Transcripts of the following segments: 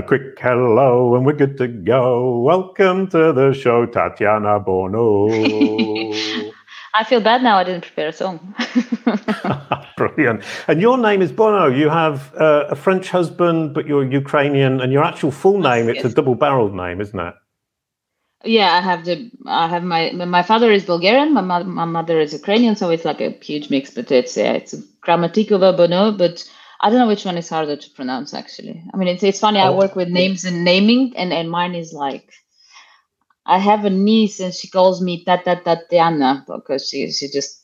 A quick hello and we're good to go. Welcome to the show, Tatiana Bonneau. I feel bad now I didn't prepare a song. Brilliant. And your name is Bonneau. You have uh, a French husband, but you're Ukrainian, and your actual full name, yes, it's yes. a double barreled name, isn't it? Yeah, I have the I have my my father is Bulgarian, my mother my mother is Ukrainian, so it's like a huge mix. But it's yeah, it's Gramatikova Bonneau, but I don't know which one is harder to pronounce actually. I mean, it's it's funny. Oh. I work with names and naming, and and mine is like I have a niece, and she calls me Tata Tatiana because she she just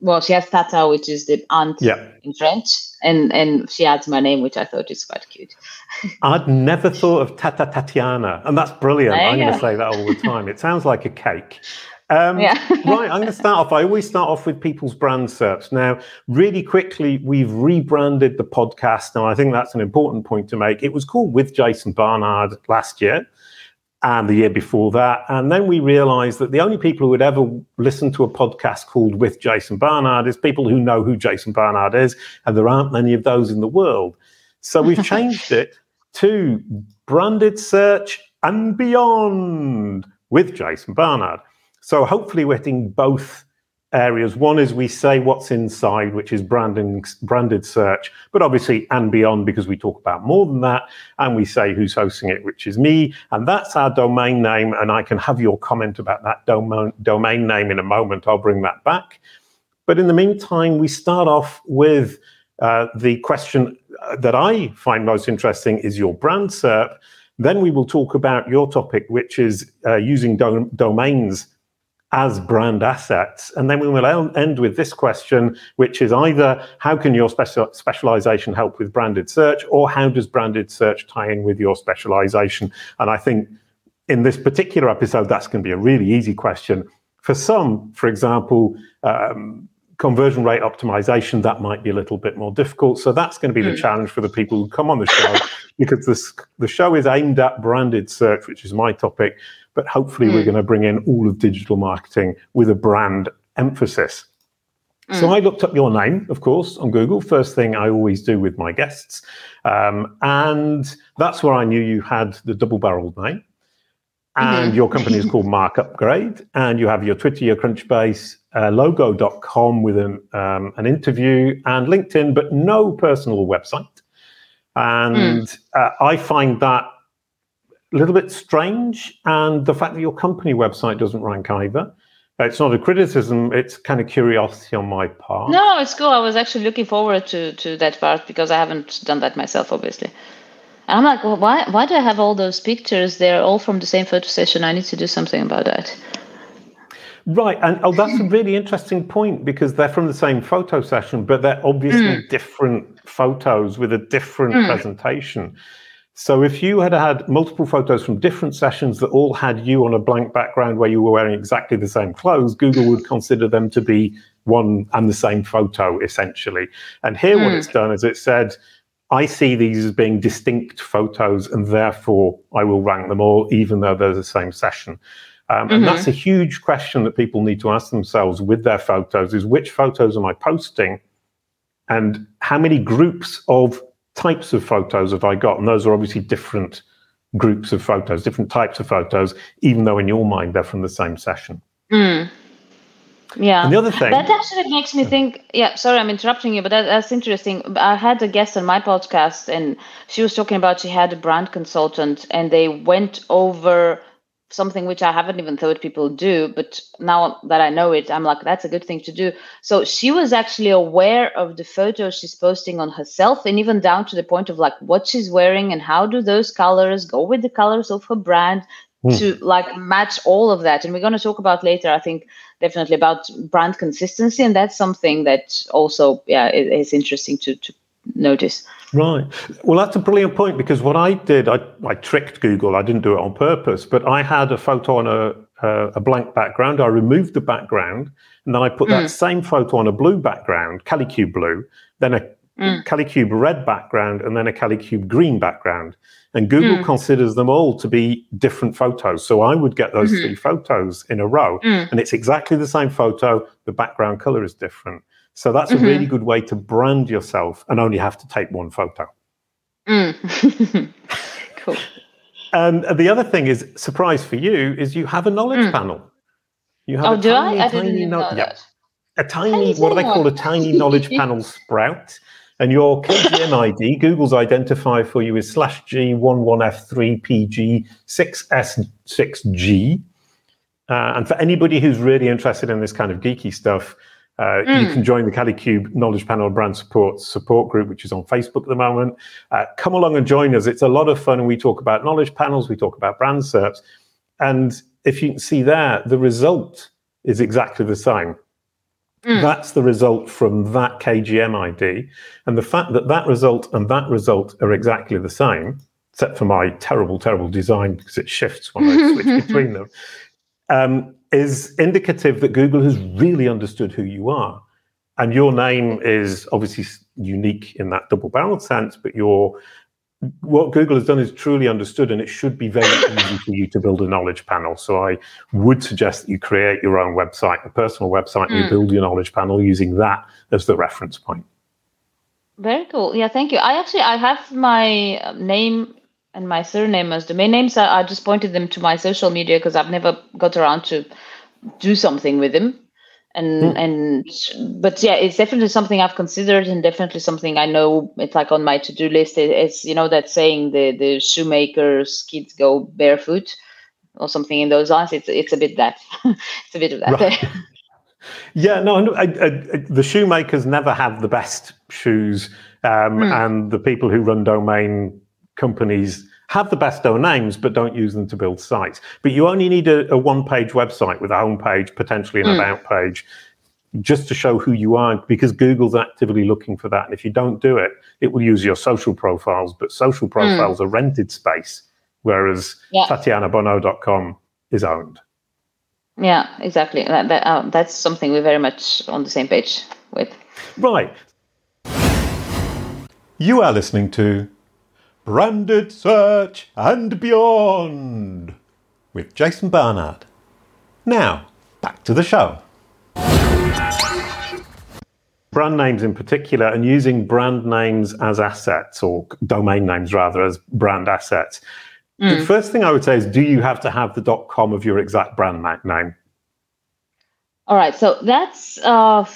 well, she has Tata, which is the aunt yeah. in French, and and she adds my name, which I thought is quite cute. I'd never thought of Tata Tatiana, and that's brilliant. I'm going to say that all the time. It sounds like a cake. Um, yeah. right, I'm going to start off. I always start off with people's brand search. Now, really quickly, we've rebranded the podcast. Now, I think that's an important point to make. It was called With Jason Barnard last year and the year before that. And then we realized that the only people who would ever listen to a podcast called With Jason Barnard is people who know who Jason Barnard is, and there aren't many of those in the world. So we've changed it to branded search and beyond with Jason Barnard. So hopefully we're hitting both areas. One is we say what's inside, which is branding, branded search, but obviously and beyond because we talk about more than that. And we say who's hosting it, which is me. And that's our domain name. And I can have your comment about that domain, domain name in a moment. I'll bring that back. But in the meantime, we start off with uh, the question that I find most interesting is your brand SERP. Then we will talk about your topic, which is uh, using do- domains as brand assets. And then we will end with this question, which is either how can your special, specialization help with branded search, or how does branded search tie in with your specialization? And I think in this particular episode, that's going to be a really easy question. For some, for example, um, conversion rate optimization, that might be a little bit more difficult. So that's going to be the hmm. challenge for the people who come on the show because this, the show is aimed at branded search, which is my topic but hopefully mm. we're hmm. going to bring in all of digital marketing with a brand emphasis. Mm. So hmm. I looked up your name, of course, on Google. First thing I always do with my guests. Um, and that's where I knew you had the double barreled name. And mm-hmm. your company is called Mark Upgrade. And you have your Twitter, your Crunchbase, uh, logo.com with an, um, an interview and LinkedIn, but no personal website. And mm. uh, I find that a little bit strange. And the fact that your company website doesn't rank either. It's not a criticism, it's kind of curiosity on my part. No, it's cool. I was actually looking forward to, to that part because I haven't done that myself, obviously. And I'm like, well, why, why do I have all those pictures? They're all from the same photo session. I need to do something about that. Right, and oh, that's a really interesting point because they're from the same photo session, but they're obviously mm. different photos with a different mm. presentation. So if you had had multiple photos from different sessions that all had you on a blank background where you were wearing exactly the same clothes, Google would consider them to be one and the same photo essentially. And here mm. what hmm. it's done is it said, I see these as being distinct photos and therefore I will rank them all even though they're the same session. Um, mm-hmm. And that's a huge question that people need to ask themselves with their photos is which photos am I posting and how many groups of types of photos have I got? And those are obviously different groups of photos, different types of photos, even though in your mind they're from the same session. Mm. Yeah. And the other thing that actually makes me think. Yeah, sorry, I'm interrupting you, but that, that's interesting. I had a guest on my podcast, and she was talking about she had a brand consultant, and they went over something which I haven't even thought people do, but now that I know it, I'm like, that's a good thing to do. So she was actually aware of the photos she's posting on herself, and even down to the point of like what she's wearing and how do those colors go with the colors of her brand mm. to like match all of that. And we're going to talk about later, I think, definitely about brand consistency, and that's something that also, yeah, is interesting to to notice. Right. Well, that's a brilliant point because what I did, I, I tricked Google. I didn't do it on purpose, but I had a photo on a, a, a blank background. I removed the background and then I put mm. that same photo on a blue background, Kalicube blue, then a mm. Kalicube red background, and then a Kalicube green background. And Google mm. considers them all to be different photos. So I would get those mm-hmm. three photos in a row, mm. and it's exactly the same photo. The background color is different. So that's mm-hmm. a really good way to brand yourself and only have to take one photo. Mm. cool. And the other thing is, surprise for you, is you have a knowledge mm. panel. You have oh, a do tiny, I? I didn't know that. a tiny, what do they call a tiny knowledge panel sprout? And your KGM ID, Google's identifier for you is slash G11F3PG6S6G. Uh, and for anybody who's really interested in this kind of geeky stuff, uh, mm. You hmm. can join the Kalicube Knowledge Panel Brand Support support group, which is on Facebook at the moment. Uh, come along and join us. It's a lot of fun. And we talk about knowledge panels, we talk about brand SERPs. And if you can see there, the result is exactly the same. Mm. That's the result from that KGM ID. And the fact that that result and that result are exactly the same, except for my terrible, terrible design because it shifts when I switch between them, um, is indicative that Google has really understood who you are. And your name is obviously unique in that double barreled sense, but your what Google has done is truly understood, and it should be very easy for you to build a knowledge panel. So I would suggest that you create your own website, a personal website, and you hmm. build your knowledge panel using that as the reference point. Very cool. Yeah, thank you. I actually I have my name and my surname as domain names. I, I just pointed them to my social media because I've never got around to do something with them. And mm. and but yeah, it's definitely something I've considered, and definitely something I know. It's like on my to do list. it's you know that saying the the shoemakers kids go barefoot or something in those lines. It's it's a bit that. it's a bit of that. Right. yeah, no, I, I, I, the shoemakers never have the best shoes, um, mm. and the people who run domain companies have the best domains, but don't use them to build sites. But you only need a, a one page website with a home page, potentially an mm. about page, just to show who you are, because Google's actively looking for that. And if you don't do it, it will use your social profiles, but social hmm. profiles mm. are rented space, whereas yeah. TatianaBonneau.com is owned. Yeah, exactly. That, that uh, that's something we're very much on the same page with. Right. You are listening to Branded Search and Beyond with Jason Barnard. Now, back to the show. Brand names in particular, and using brand names as assets, or domain names rather, as brand assets. Mm. The first thing I would say is do you have to have the .com of your exact brand name? All right, so that's uh,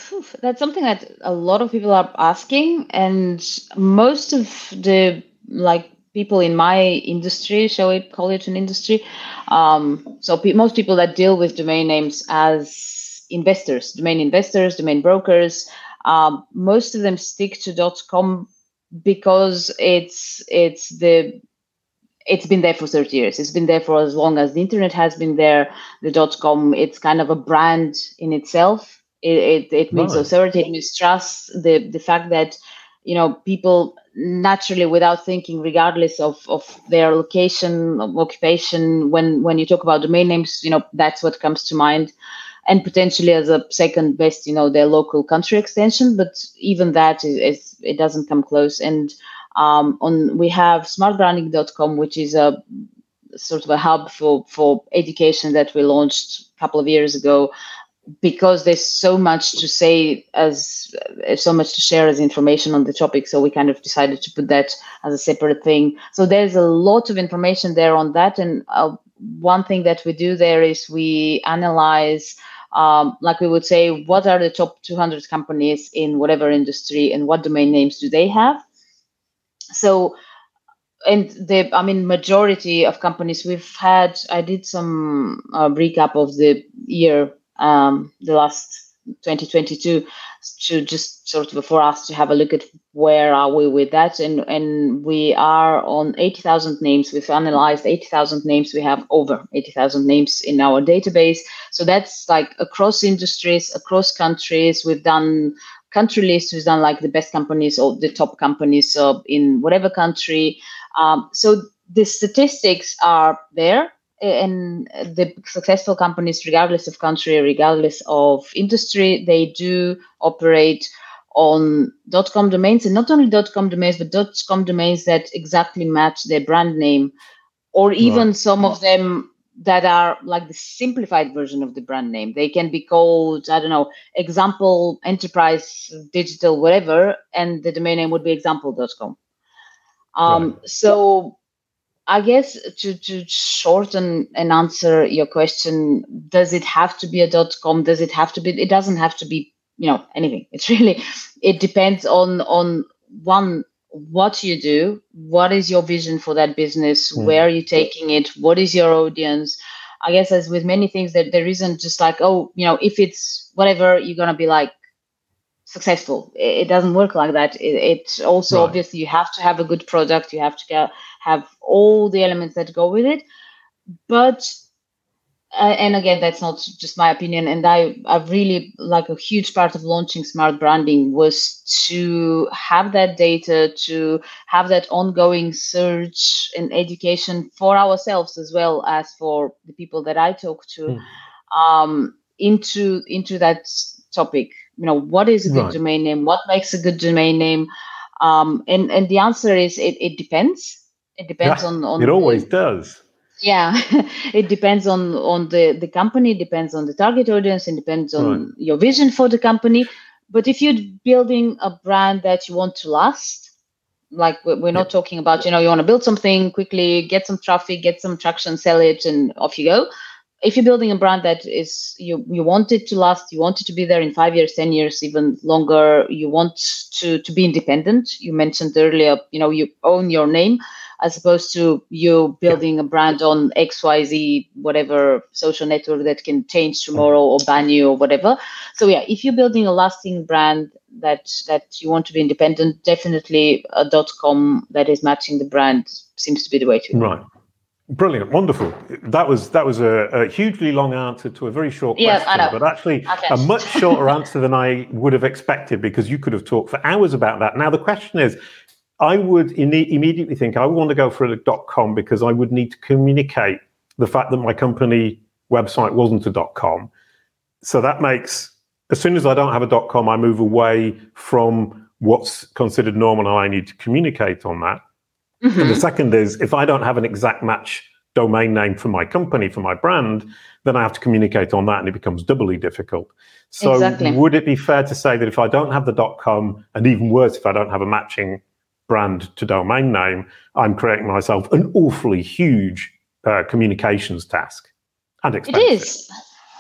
that's something that a lot of people are asking, and most of the like people in my industry, shall we call it an industry? Um, so pe- most people that deal with domain names as investors, domain investors, domain brokers, um, most of them stick to .com because it's it's the it's been there for 30 years. It's been there for as long as the internet has been there. The .com, it's kind of a brand in itself. It it, it means authority, it means trust. The the fact that you know people naturally without thinking regardless of, of their location of occupation when when you talk about domain names you know that's what comes to mind. And potentially as a second best you know their local country extension but even that is, is it doesn't come close. And um, on we have smartbranding.com which is a sort of a hub for for education that we launched a couple of years ago because there's so much to say as uh, so much to share as information on the topic so we kind of decided to put that as a separate thing. So there's a lot of information there on that and uh, one thing that we do there is we analyze um, like we would say what are the top 200 companies in whatever industry and what domain names do they have? So and the i mean majority of companies we've had i did some uh, recap of the year um, the last 2022 to just sort of for us to have a look at where are we with that. And and we are on 80,000 names. We've analyzed 80,000 names. We have over 80,000 names in our database. So that's like across industries across countries. We've done country lists. We've done like the best companies or the top companies uh, in whatever country. Um, so the statistics are there and the successful companies, regardless of country, regardless of industry, they do operate on .com domains, and not only .com domains, but .com domains that exactly match their brand name, or even right. some of them that are like the simplified version of the brand name. They can be called, I don't know, example, enterprise, digital, whatever, and the domain name would be example.com. Um, right. So I guess to, to shorten and answer your question, does it have to be a dot com? Does it have to be? It doesn't have to be, you know, anything. It's really, it depends on on one what you do, what is your vision for that business, mm. where are you taking it, what is your audience. I guess as with many things that there isn't just like, oh, you know, if it's whatever, you're gonna be like successful. It, doesn't work like that. It, it also right. obviously you have to have a good product, you have to get have all the elements that go with it. But uh, and again, that's not just my opinion. And I, I really like a huge part of launching smart branding was to have that data, to have that ongoing search and education for ourselves as well as for the people that I talk to, mm. um, into into that topic. You know, what is a good right. domain name? What makes a good domain name? Um, and and the answer is it, it depends it depends yeah, on, on it always the, does yeah it depends on on the the company depends on the target audience and depends on right. your vision for the company but if you're building a brand that you want to last like we're not talking about you know you want to build something quickly get some traffic get some traction sell it and off you go if you're building a brand that is you you want it to last you want it to be there in five years ten years even longer you want to to be independent. You mentioned earlier you know you own your name as opposed to you building a brand on xyz whatever social network that can change tomorrow or ban you or whatever. So yeah if you're building a lasting brand that that you want to be independent definitely a dot com that is matching the brand seems to be the way to go. Right Brilliant, wonderful. That was that was a, a, hugely long answer to a very short yeah, question, but actually okay. a much shorter answer than I would have expected because you could have talked for hours about that. Now the question is, I would in- immediately think I want to go for a dot .com because I would need to communicate the fact that my company website wasn't a dot .com. So that makes as soon as I don't have a dot .com, I move away from what's considered normal, and I need to communicate on that. Mm-hmm. And the second is if I don't have an exact match domain name for my company, for my brand, then I have to communicate on that and it becomes doubly difficult. So exactly. would it be fair to say that if I don't have the .com and even worse if I don't have a matching brand to domain name, I'm creating myself an awfully huge uh, communications task and expensive. It is.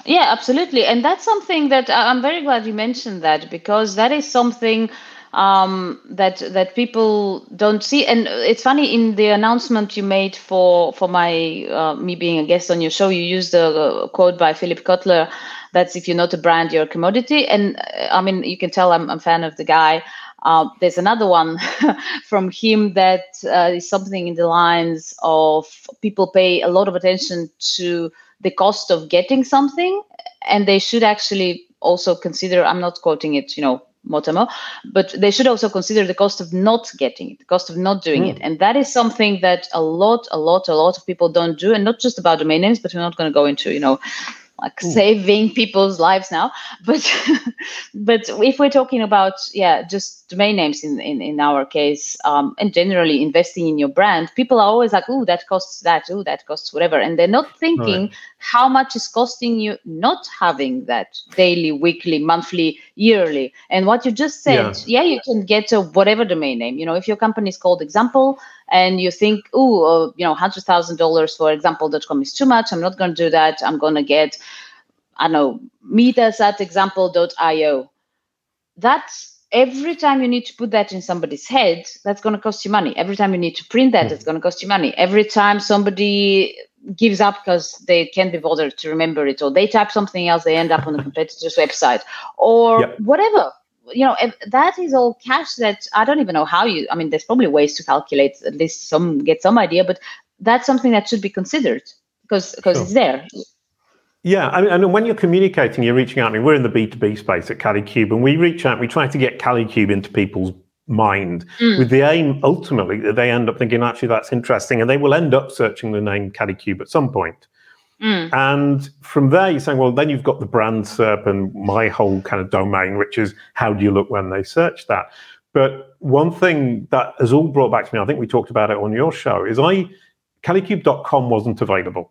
Yeah, absolutely. And that's something that I'm very glad you mentioned that because that is something um, that that people don't see. And it's funny in the announcement you made for for my uh, me being a guest on your show, you used a quote by Philip Kotler. That's if you're not a brand, you're a commodity. And uh, I mean, you can tell I'm, I'm a fan of the guy. Uh, there's another one from him that uh, is something in the lines of people pay a lot of attention to the cost of getting something, and they should actually also consider. I'm not quoting it, you know, motamo, but they should also consider the cost of not getting it, the cost of not doing mm. it, and that is something that a lot, a lot, a lot of people don't do, and not just about domain names, but we're not going to go into, you know like mm. saving people's lives now. But but if we're talking about yeah just domain names in in, in our case um, and generally investing in your brand people are always like oh that costs that oh that costs whatever. And they're not thinking right. how much is costing you not having that daily weekly monthly yearly. And what you just said yeah, yeah you can get a whatever domain name. You know if your company is called example and you think, oh, you know, hundred thousand dollars for example.com is too much. I'm not going to do that. I'm going to get, I don't know, meet us at example.io. That's every time you need to put that in somebody's head, that's going to cost you money. Every time you need to print that, mm. it's going to cost you money. Every time somebody gives up because they can't be bothered to remember it, or they type something else, they end up on the competitor's website, or yep. whatever you know that is all cash that i don't even know how you i mean there's probably ways to calculate at least some get some idea but that's something that should be considered because because sure. it's there yeah, I mean, and when you're communicating, you're reaching out. I mean, we're in the B2B space at Kalicube, and we reach out, we try to get Kalicube into people's mind mm. with the aim ultimately that they end up thinking, actually, that's interesting, and they will end up searching the name Kalicube at some point. Mm. And from there, you're saying, well, then you've got the brand SERP and my whole kind of domain, which is how do you look when they search that? But one thing that has all brought back to me, I think we talked about it on your show, is I Kalicube.com wasn't available.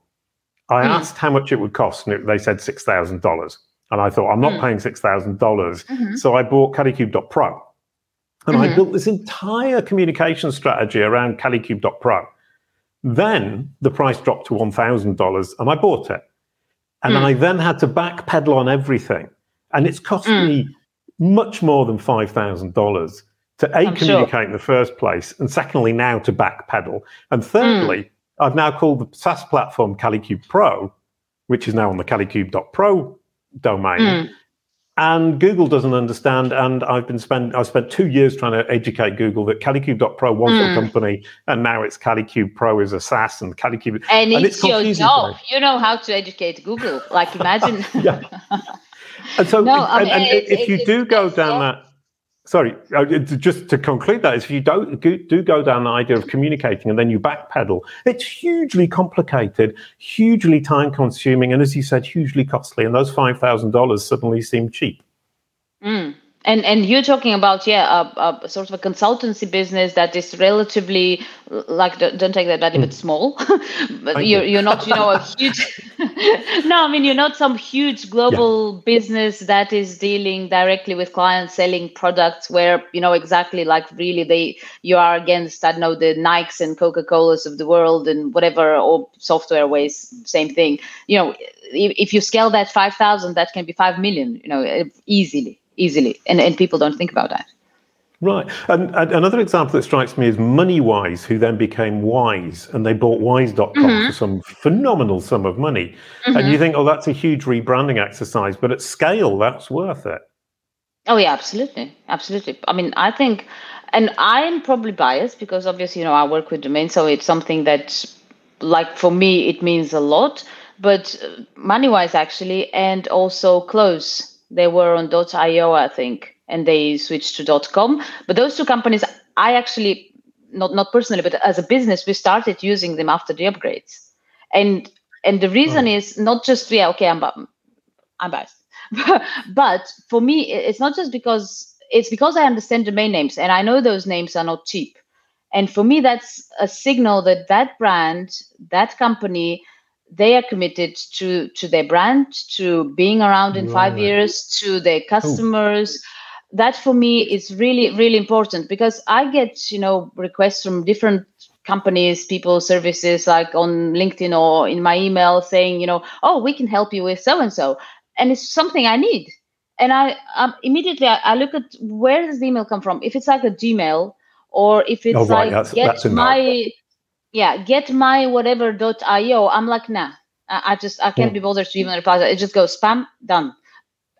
I mm. asked how much it would cost, and it, they said six thousand dollars. And I thought, I'm not mm. paying six thousand dollars, mm-hmm. so I bought Kalicube.pro, and mm-hmm. I built this entire communication strategy around Kalicube.pro Then the price dropped to $1,000 and I bought it. And mm. I then had to backpedal on everything. And it's cost mm. me much more than $5,000 to A, I'm communicate sure. in the first place, and secondly, now to backpedal. And thirdly, mm. I've now called the SaaS platform Kalicube Pro, which is now on the kalicube.pro domain. And Google doesn't understand. And I've been spent I've spent two years trying to educate Google that Kalicube.pro was mm. a company, and now it's Kalicube Pro is a SaaS and Kalicube And, and it's, your job. You know how to educate Google. Like imagine. yeah. And so, no, and, and if you do go down that sorry, uh, just to conclude that is if you don't do go down the idea of communicating and then you backpedal, it's hugely complicated, hugely time consuming, and as you said, hugely costly. And those five thousand dollars suddenly seem cheap. Mm. And and you're talking about yeah a, a, sort of a consultancy business that is relatively like don't take that badly but hmm. small, but you're you're not you know a huge no I mean you're not some huge global yeah. business that is dealing directly with clients selling products where you know exactly like really they you are against I don't know the Nikes and Coca Colas of the world and whatever or software ways same thing you know if, if you scale that five thousand that can be five million you know easily easily, and, and people don't think about that. Right. And, and, another example that strikes me is MoneyWise, who then became Wise, and they bought Wise.com mm-hmm. for some phenomenal sum of money. Mm-hmm. And you think, oh, that's a huge rebranding exercise, but at scale, that's worth it. Oh, yeah, absolutely. Absolutely. I mean, I think, and I'm probably biased because obviously, you know, I work with domain, so it's something that, like, for me, it means a lot. But uh, MoneyWise, actually, and also Close they were on .io, I think, and they switched to .com. But those two companies, I actually, not not personally, but as a business, we started using them after the upgrades. And and the reason oh. is not just yeah, okay, I'm I'm biased, but for me, it's not just because it's because I understand domain names and I know those names are not cheap. And for me, that's a signal that that brand, that company they are committed to to their brand to being around in right. five years to their customers Ooh. that for me is really really important because i get you know requests from different companies people services like on linkedin or in my email saying you know oh we can help you with so and so and it's something i need and i um, immediately I, I, look at where does the email come from if it's like a gmail or if it's oh, right. like that's, get that's my yeah, get my whatever.io. I'm like, nah, I just I can't yeah. be bothered to even reply. It just goes spam done.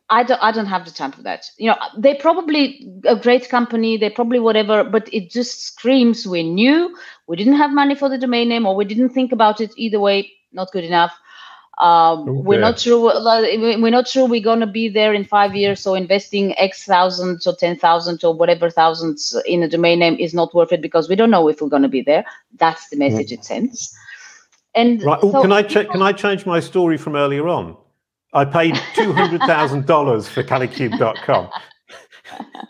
I don't I don't have the time for that. You know, they're probably a great company, they probably whatever, but it just screams we knew we didn't have money for the domain name or we didn't think about it either way, not good enough. Um, okay. We're not sure. We're not sure we're gonna be there in five years. So investing X thousands or ten thousand or whatever thousands in a domain name is not worth it because we don't know if we're gonna be there. That's the message mm. it sends. And right. so, can I check? Can I change my story from earlier on? I paid two hundred thousand dollars for Kalicube.com.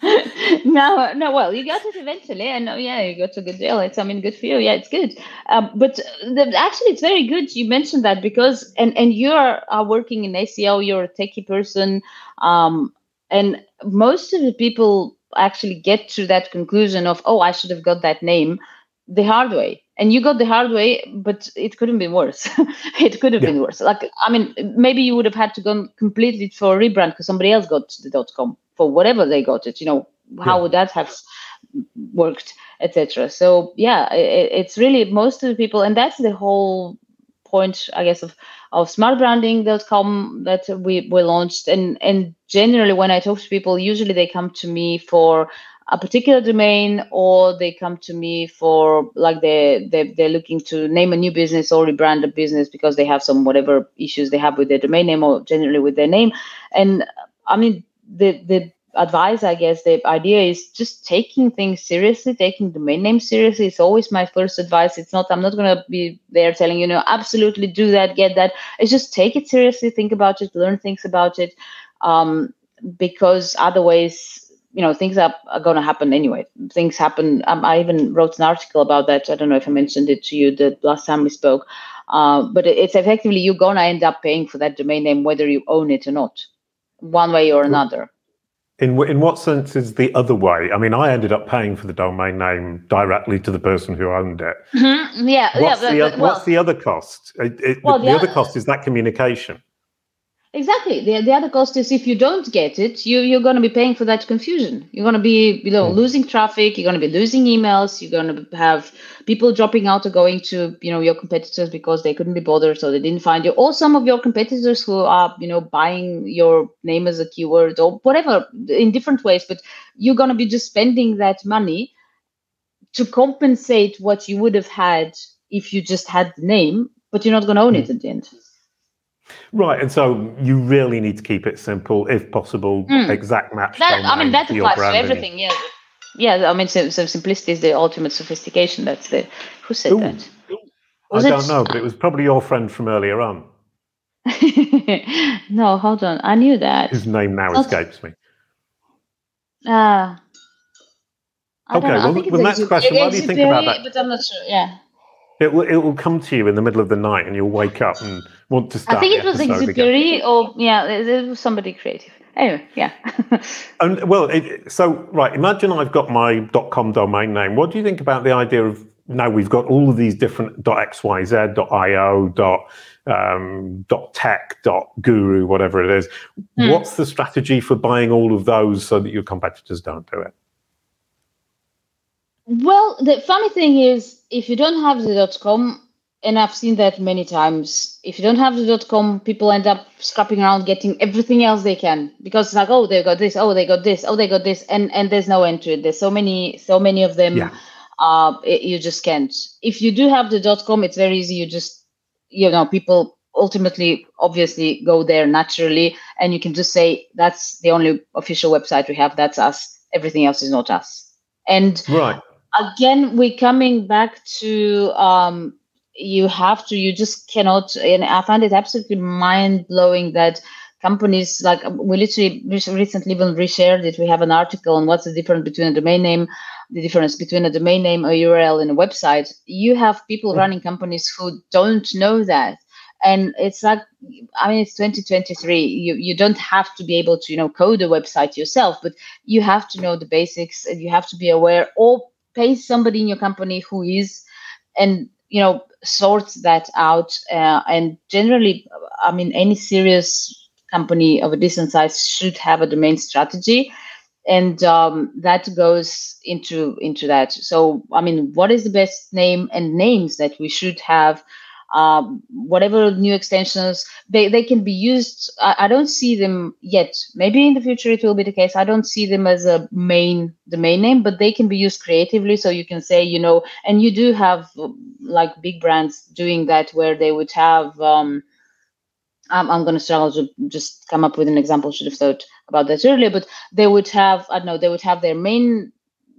no, no. Well, you got it eventually, and yeah, you got a good deal. It's, I mean, good for you. Yeah, it's good. Um, but the, actually, it's very good you mentioned that because, and and you are, are working in SEO. You're a techie person, um, and most of the people actually get to that conclusion of, oh, I should have got that name the hard way. And you got the hard way but it couldn't be worse. It could have yeah. been worse. Like i mean maybe you would have had to go completely for a rebrand because somebody else got the dot com for whatever they got it you know how yeah. would that have worked etc so yeah it, it's really most of the people and that's the whole point i guess of of smartbranding.com that we, we launched. And and generally when i talk to people usually they come to me for a particular domain or they come to me for like they, they they're looking to name a new business or rebrand a business because they have some whatever issues they have with their domain name or generally with their name. And i mean the the advice i guess the idea is just taking things seriously taking domain name seriously it's always my first advice. It's not i'm not going to be there telling you, know absolutely do that get that. It's just take it seriously think about it learn things about it um, because otherwise you know things are, are going to happen anyway things happen um, i even wrote an article about that i don't know if i mentioned it to you the last time we spoke uh, but it's effectively you're going to end up paying for that domain name whether you own it or not one way or another In in what sense is the other way? I mean, I ended up paying for the domain name directly to the person who owned it. Mm-hmm. Yeah, what's yeah. The, what's the other cost? It, it, well, the, the other cost is that communication. Exactly. The, the other cost is if you don't get it, you, you're going to be paying for that confusion. You're going to be you know, losing traffic. You're going to be losing emails. You're going to have people dropping out or going to you know your competitors because they couldn't be bothered so they didn't find you. Or some of your competitors who are you know buying your name as a keyword or whatever in different ways. But you're going to be just spending that money to compensate what you would have had if you just had the name, but you're not going to own it hmm. at the end. Right, and so you really need to keep it simple, if possible, mm. exact match. That, I mean, that applies to everything. Yeah, yeah. I mean, so, so, simplicity is the ultimate sophistication. That's the who said Ooh. that? Was I don't know, but it was probably your friend from earlier on. no, hold on. I knew that. His name now Not... escapes me. Ah. Uh, okay, well, the next question. What do you think about that? But I'm not sure. Yeah. It will, it will come to you in the middle of the night and you'll wake up and want to start. I think it was Exupery or, yeah, it was somebody creative. Anyway, yeah. and well, it, so, right, imagine I've got my .com domain name. What do you think about the idea of now we've got all of these different .xyz, .io, um, .tech, .guru, whatever it is. Hmm. What's the strategy for buying all of those so that your competitors don't do it? Well, the funny thing is, if you don't have the dot com, and I've seen that many times, if you don't have the dot com, people end up scrapping around getting everything else they can because it's like, oh, they got this, oh, they got this, oh, they got this, and and there's no end to it. There's so many, so many of them. Yeah. Uh, it, you just can't. If you do have the dot com, it's very easy. You just, you know, people ultimately obviously go there naturally and you can just say that's the only official website we have that's us everything else is not us and right again we're coming back to um, you have to you just cannot and i find it absolutely mind-blowing that companies like we literally recently even reshared it. We have an article on what's the difference between a domain name the difference between a domain name a url and a website. You have people mm-hmm. running companies who don't know that. And it's like i mean it's 2023 you you don't have to be able to you know code a website yourself but you have to know the basics and you have to be aware or pay somebody in your company who is and you know sorts that out uh, and generally i mean any serious company of a decent size should have a domain strategy and um, that goes into into that. So i mean what is the best name and names that we should have um, whatever new extensions they, they can be used. I, I, don't see them yet. Maybe in the future it will be the case. I don't see them as a main domain name but they can be used creatively. So you can say you know and you do have like big brands doing that where they would have um, I'm, I'm going to struggle to just come up with an example should have thought about that earlier but they would have i don't know they would have their main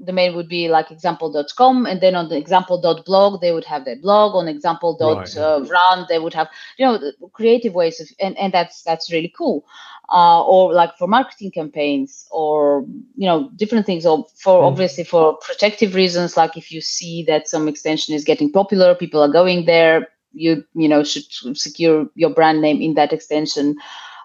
domain would be like example.com and then on the example.blog they would have their blog on example.run right, yeah. they would have you know creative ways of and, and that's that's really cool uh, or like for marketing campaigns or you know different things or for mm. obviously for protective reasons like if you see that some extension is getting popular people are going there you you know should secure your brand name in that extension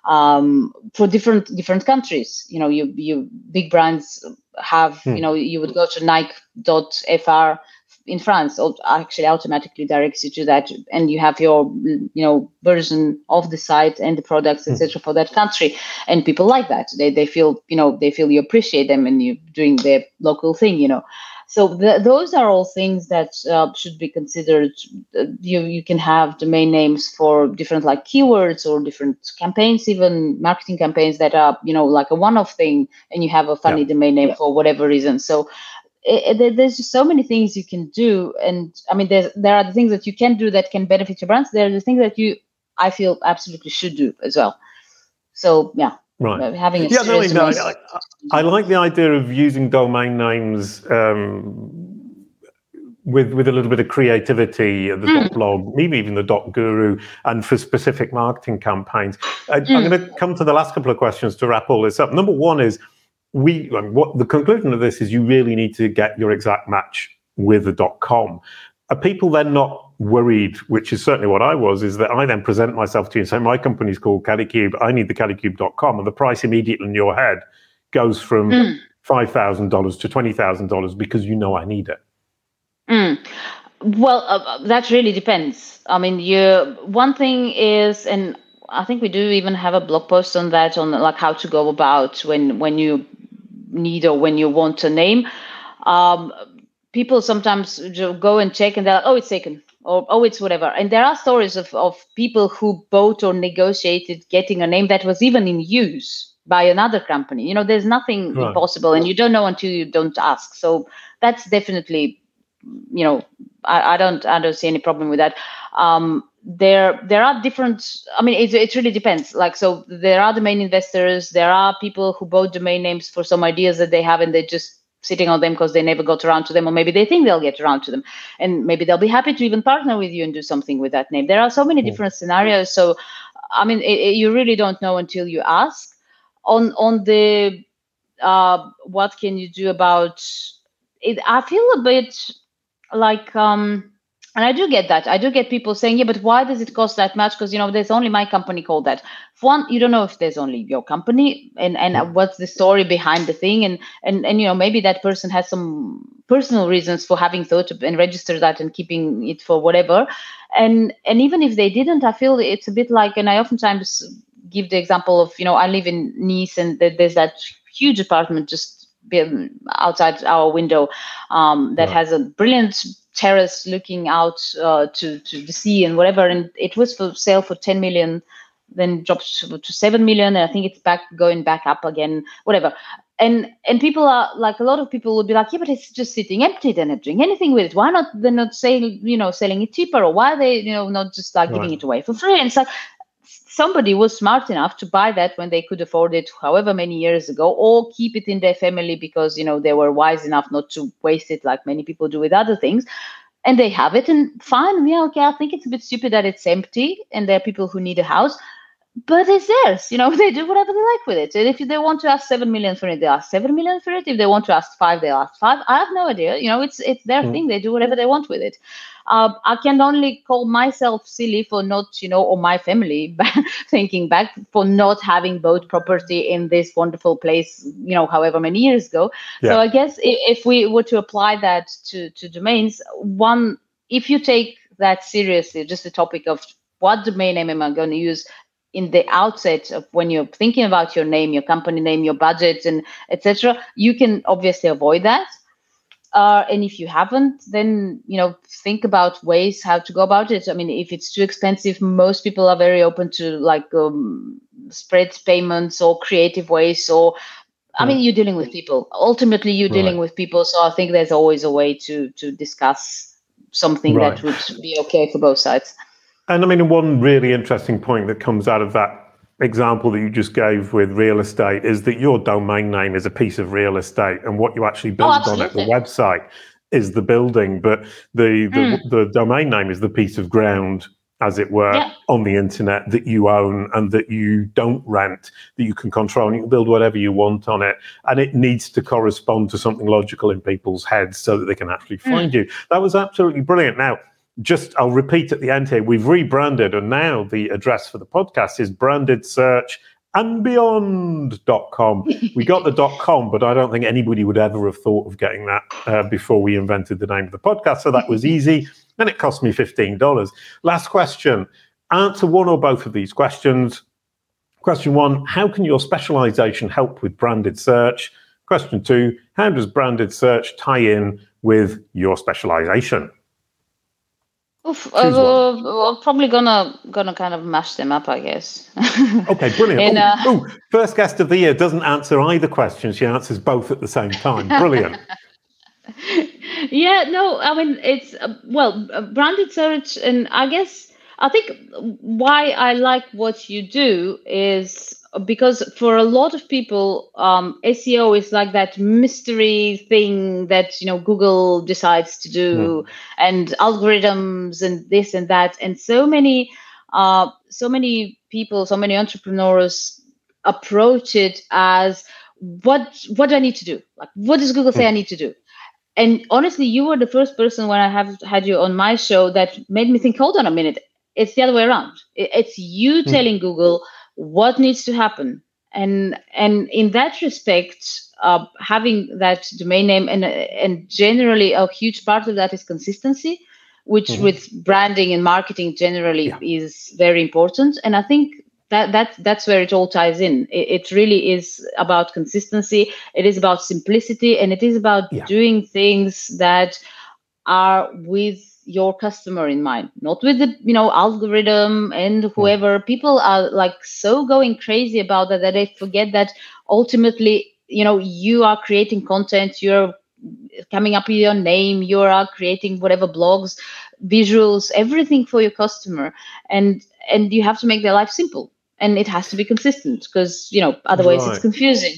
um, for different different countries you know you you big brands have hmm. you know you would go to nike.fr in France or actually automatically directs you to that and you have your you know version of the site and the products etc for that country. And people like that. They, they feel you know they feel you appreciate them and you're doing their local thing you know so those are all things that uh, should be considered uh, you you can have domain names for different like keywords or different campaigns even marketing campaigns that are you know like a one-off thing and you have a funny yeah. domain name for whatever reason. So eh, eh, it, it, there's just so many things you can do and i mean there's there are the things that you can do that can benefit your brands. There are the things that you i feel absolutely should do as well. So yeah right having a yeah no, no I, I, like the idea of using domain names um, with with a little bit of creativity the mm. dot blog maybe even the dot guru and for specific marketing campaigns I, mm. i'm going to come to the last couple of questions to wrap all this up number one is we what the conclusion of this is you really need to get your exact match with the dot com are people then not worried, which is certainly what I was, is that I then present myself to you and say, my company's called Kalicube, I need the kalicube.com, and the price immediately in your head goes from mm. $5,000 to $20,000 because you know I need it? Mm. Well, uh, uh, that really depends. I mean, you one thing is, and I think we do even have a blog post on that, on like how to go about when when you need or when you want a name. Um, people sometimes go and check, and they're like, "Oh, it's taken," or "Oh, it's whatever." And there are stories of of people who bought or negotiated getting a name that was even in use by another company. You know, there's nothing right. impossible, and you don't know until you don't ask. So that's definitely, you know, I, I don't I don't see any problem with that. Um, there there are different i mean it, it really depends like so there are domain investors there are people who bought domain names for some ideas that they have and they're just sitting on them because they never got around to them or maybe they think they'll get around to them. And maybe they'll be happy to even partner with you and do something with that name. There are so many different scenarios. So i mean it, it, you really don't know until you ask. On on the uh, what can you do about it? I feel a bit like um and I do get that. I do get people saying, yeah, but why does it cost that much? Because you know, there's only my company called that. For one, you don't know if there's only your company and and what's the story behind the thing, and and and you know, maybe that person has some personal reasons for having thought and registered that and keeping it for whatever. And and even if they didn't, I feel it's a bit like, and I oftentimes give the example of, you know, I live in Nice and there's that huge apartment just outside our window um, that has a brilliant terrace looking out uh, to to the sea and whatever. And it was for sale for 10 million, then dropped to, to 7 million, and I think it's back going back up again. Whatever. And and people are like a lot of people would be like, yeah, but it's just sitting empty. They're not doing anything with it. Why not? They're not saying you know selling it cheaper, or why are they you know not just like right. giving it away for free? And it's like somebody was smart enough to buy that when they could afford it however many years ago or keep it in their family because you know they were wise enough not to waste it like many people do with other things. And they have it and fine yeah okay i think it's a bit stupid that it's empty and there are people who need a house but it's theirs you know they do whatever they like with it and if they want to ask 7 million for it they ask 7 million for it if they want to ask 5 they ask 5 i have no idea you know it's it's their mm. thing they do whatever they want with it uh, I can only call myself silly for not, you know, or my family thinking back for not having bought property in this wonderful place, you know, however many years ago. Yeah. So I guess if, if we were to apply that to, to domains, one, if you take that seriously, just the topic of what domain name am I going to use in the outset of when you're thinking about your name, your company name, your budget, and etc., you can obviously avoid that. Uh, and if you haven't, then you know think about ways how to go about it. I mean, if it's too expensive, most people are very open to like um, spread payments or creative ways. Or I mean, you're dealing with people. Ultimately, you're dealing right. with people. So I think there's always a way to to discuss something right. that would be okay for both sides. And I mean, one really interesting point that comes out of that example that you just gave with real estate is that your domain name is a piece of real estate and what you actually build oh, on it, the website, is the building, but the the, mm. the domain name is the piece of ground as it were, yeah. on the internet that you own and that you don't rent, that you can control and you can build whatever you want on it. And it needs to correspond to something logical in people's heads so that they can actually hmm. find mm. you. That was absolutely brilliant. Now, just I'll repeat at the end here, we've rebranded and now the address for the podcast is branded search and beyond.com. we got the dot .com, but I don't think anybody would ever have thought of getting that uh, before we invented the name of the podcast. So that was easy. And it cost me $15. Last question. Answer one or both of these questions. Question one, how can your specialization help with branded search? Question two, how does branded search tie in with your specialization? Oof, uh, we're probably gonna gonna kind of mash them up, I guess. okay, brilliant. In, uh... first guest of the year doesn't answer either question; she answers both at the same time. Brilliant. yeah, no, I mean it's uh, well uh, branded search, and I guess I think why I like what you do is because for a lot of people um, seo is like that mystery thing that you know google decides to do mm. and algorithms and this and that and so many uh, so many people so many entrepreneurs approach it as what what do i need to do like what does google say mm. i need to do and honestly you were the first person when i have had you on my show that made me think hold on a minute it's the other way around it's you mm. telling google what needs to happen and and in that respect, uh, having that domain name and and generally a huge part of that is consistency, which mm-hmm. with branding and marketing generally yeah. is very important. And I think that that that's where it all ties in. It, it, really is about consistency. It is about simplicity, and it is about yeah. doing things that are with your customer in mind not with the you know algorithm and whoever. People are like so going crazy about that that they forget that ultimately you know you are creating content you're coming up with your name you are creating whatever blogs visuals everything for your customer. And and you have to make their life simple. And it has to be consistent because you know otherwise right. it's confusing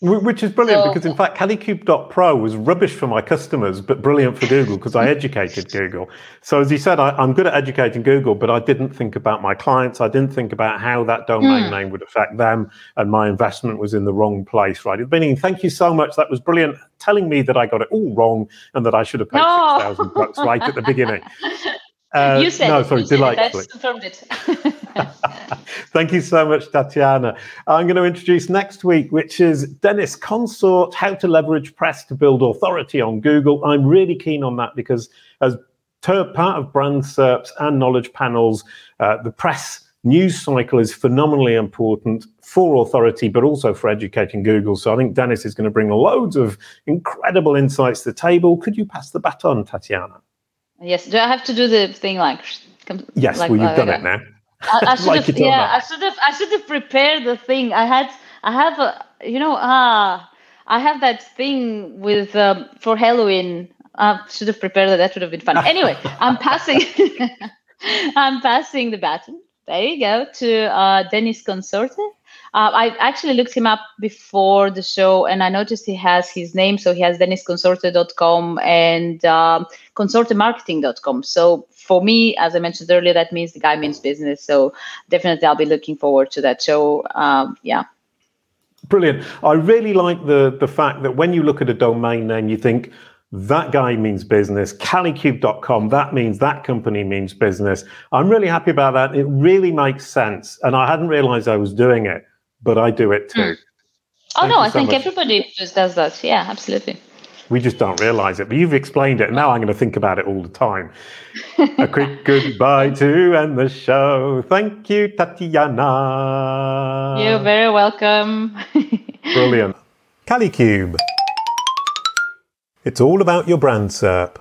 which is brilliant so, because, in fact, Kalicube.pro was rubbish for my customers, but brilliant for Google because I educated Google. So, as you said, I, am good at educating Google, but I didn't think about my clients. I didn't think about how that domain mm. name would affect them, and my investment was in the wrong place. Right, Benny, thank you so much. That was brilliant, telling me that I got it all wrong and that I should have paid no. six thousand bucks right at the beginning. Uh, you said no, sorry, delightfully. That's confirmed it. Thank you so much, Tatiana. I'm going to introduce next week, which is Dennis Consorte, How to Leverage Press to Build Authority on Google. I'm really keen on that because as part of brand SERPs and knowledge panels, uh, the press news cycle is phenomenally important for authority, but also for educating Google. So I think Dennis is going to bring loads of incredible insights to the table. Could you pass the baton, Tatiana? Yes. Do I have to do the thing like? Yes. Like, well, you've uh, done it now. I, I should like have, yeah, I should have, I should have prepared the thing. I had, I have a, you know, ah, I have that thing with um, for Halloween. I should have prepared that. That would have been fun. Anyway, I'm passing, I'm passing the baton. There you go to uh, Dennis Consorte. Uh, I actually looked him up before the show and I noticed he has his name. So he has dennisconsorte.com and um, consortemarketing.com. So for me, as I mentioned earlier, that means the guy means business. So definitely I'll be looking forward to that show. Um, yeah. Brilliant. I really like the the fact that when you look at a domain name, you think that guy means business. Kalicube.com, that means that company means business. I'm really happy about that. It really makes sense. And I hadn't realized I was doing it, but I do it too. Mm. Oh, Thank no, I so think much. everybody just does that. Yeah, absolutely. We just don't realize it, but you've explained it. Now I'm going to think about it all the time. A quick goodbye to end the show. Thank you, Tatiana. You're very welcome. Brilliant. Kalicube. It's all about your brand SERP.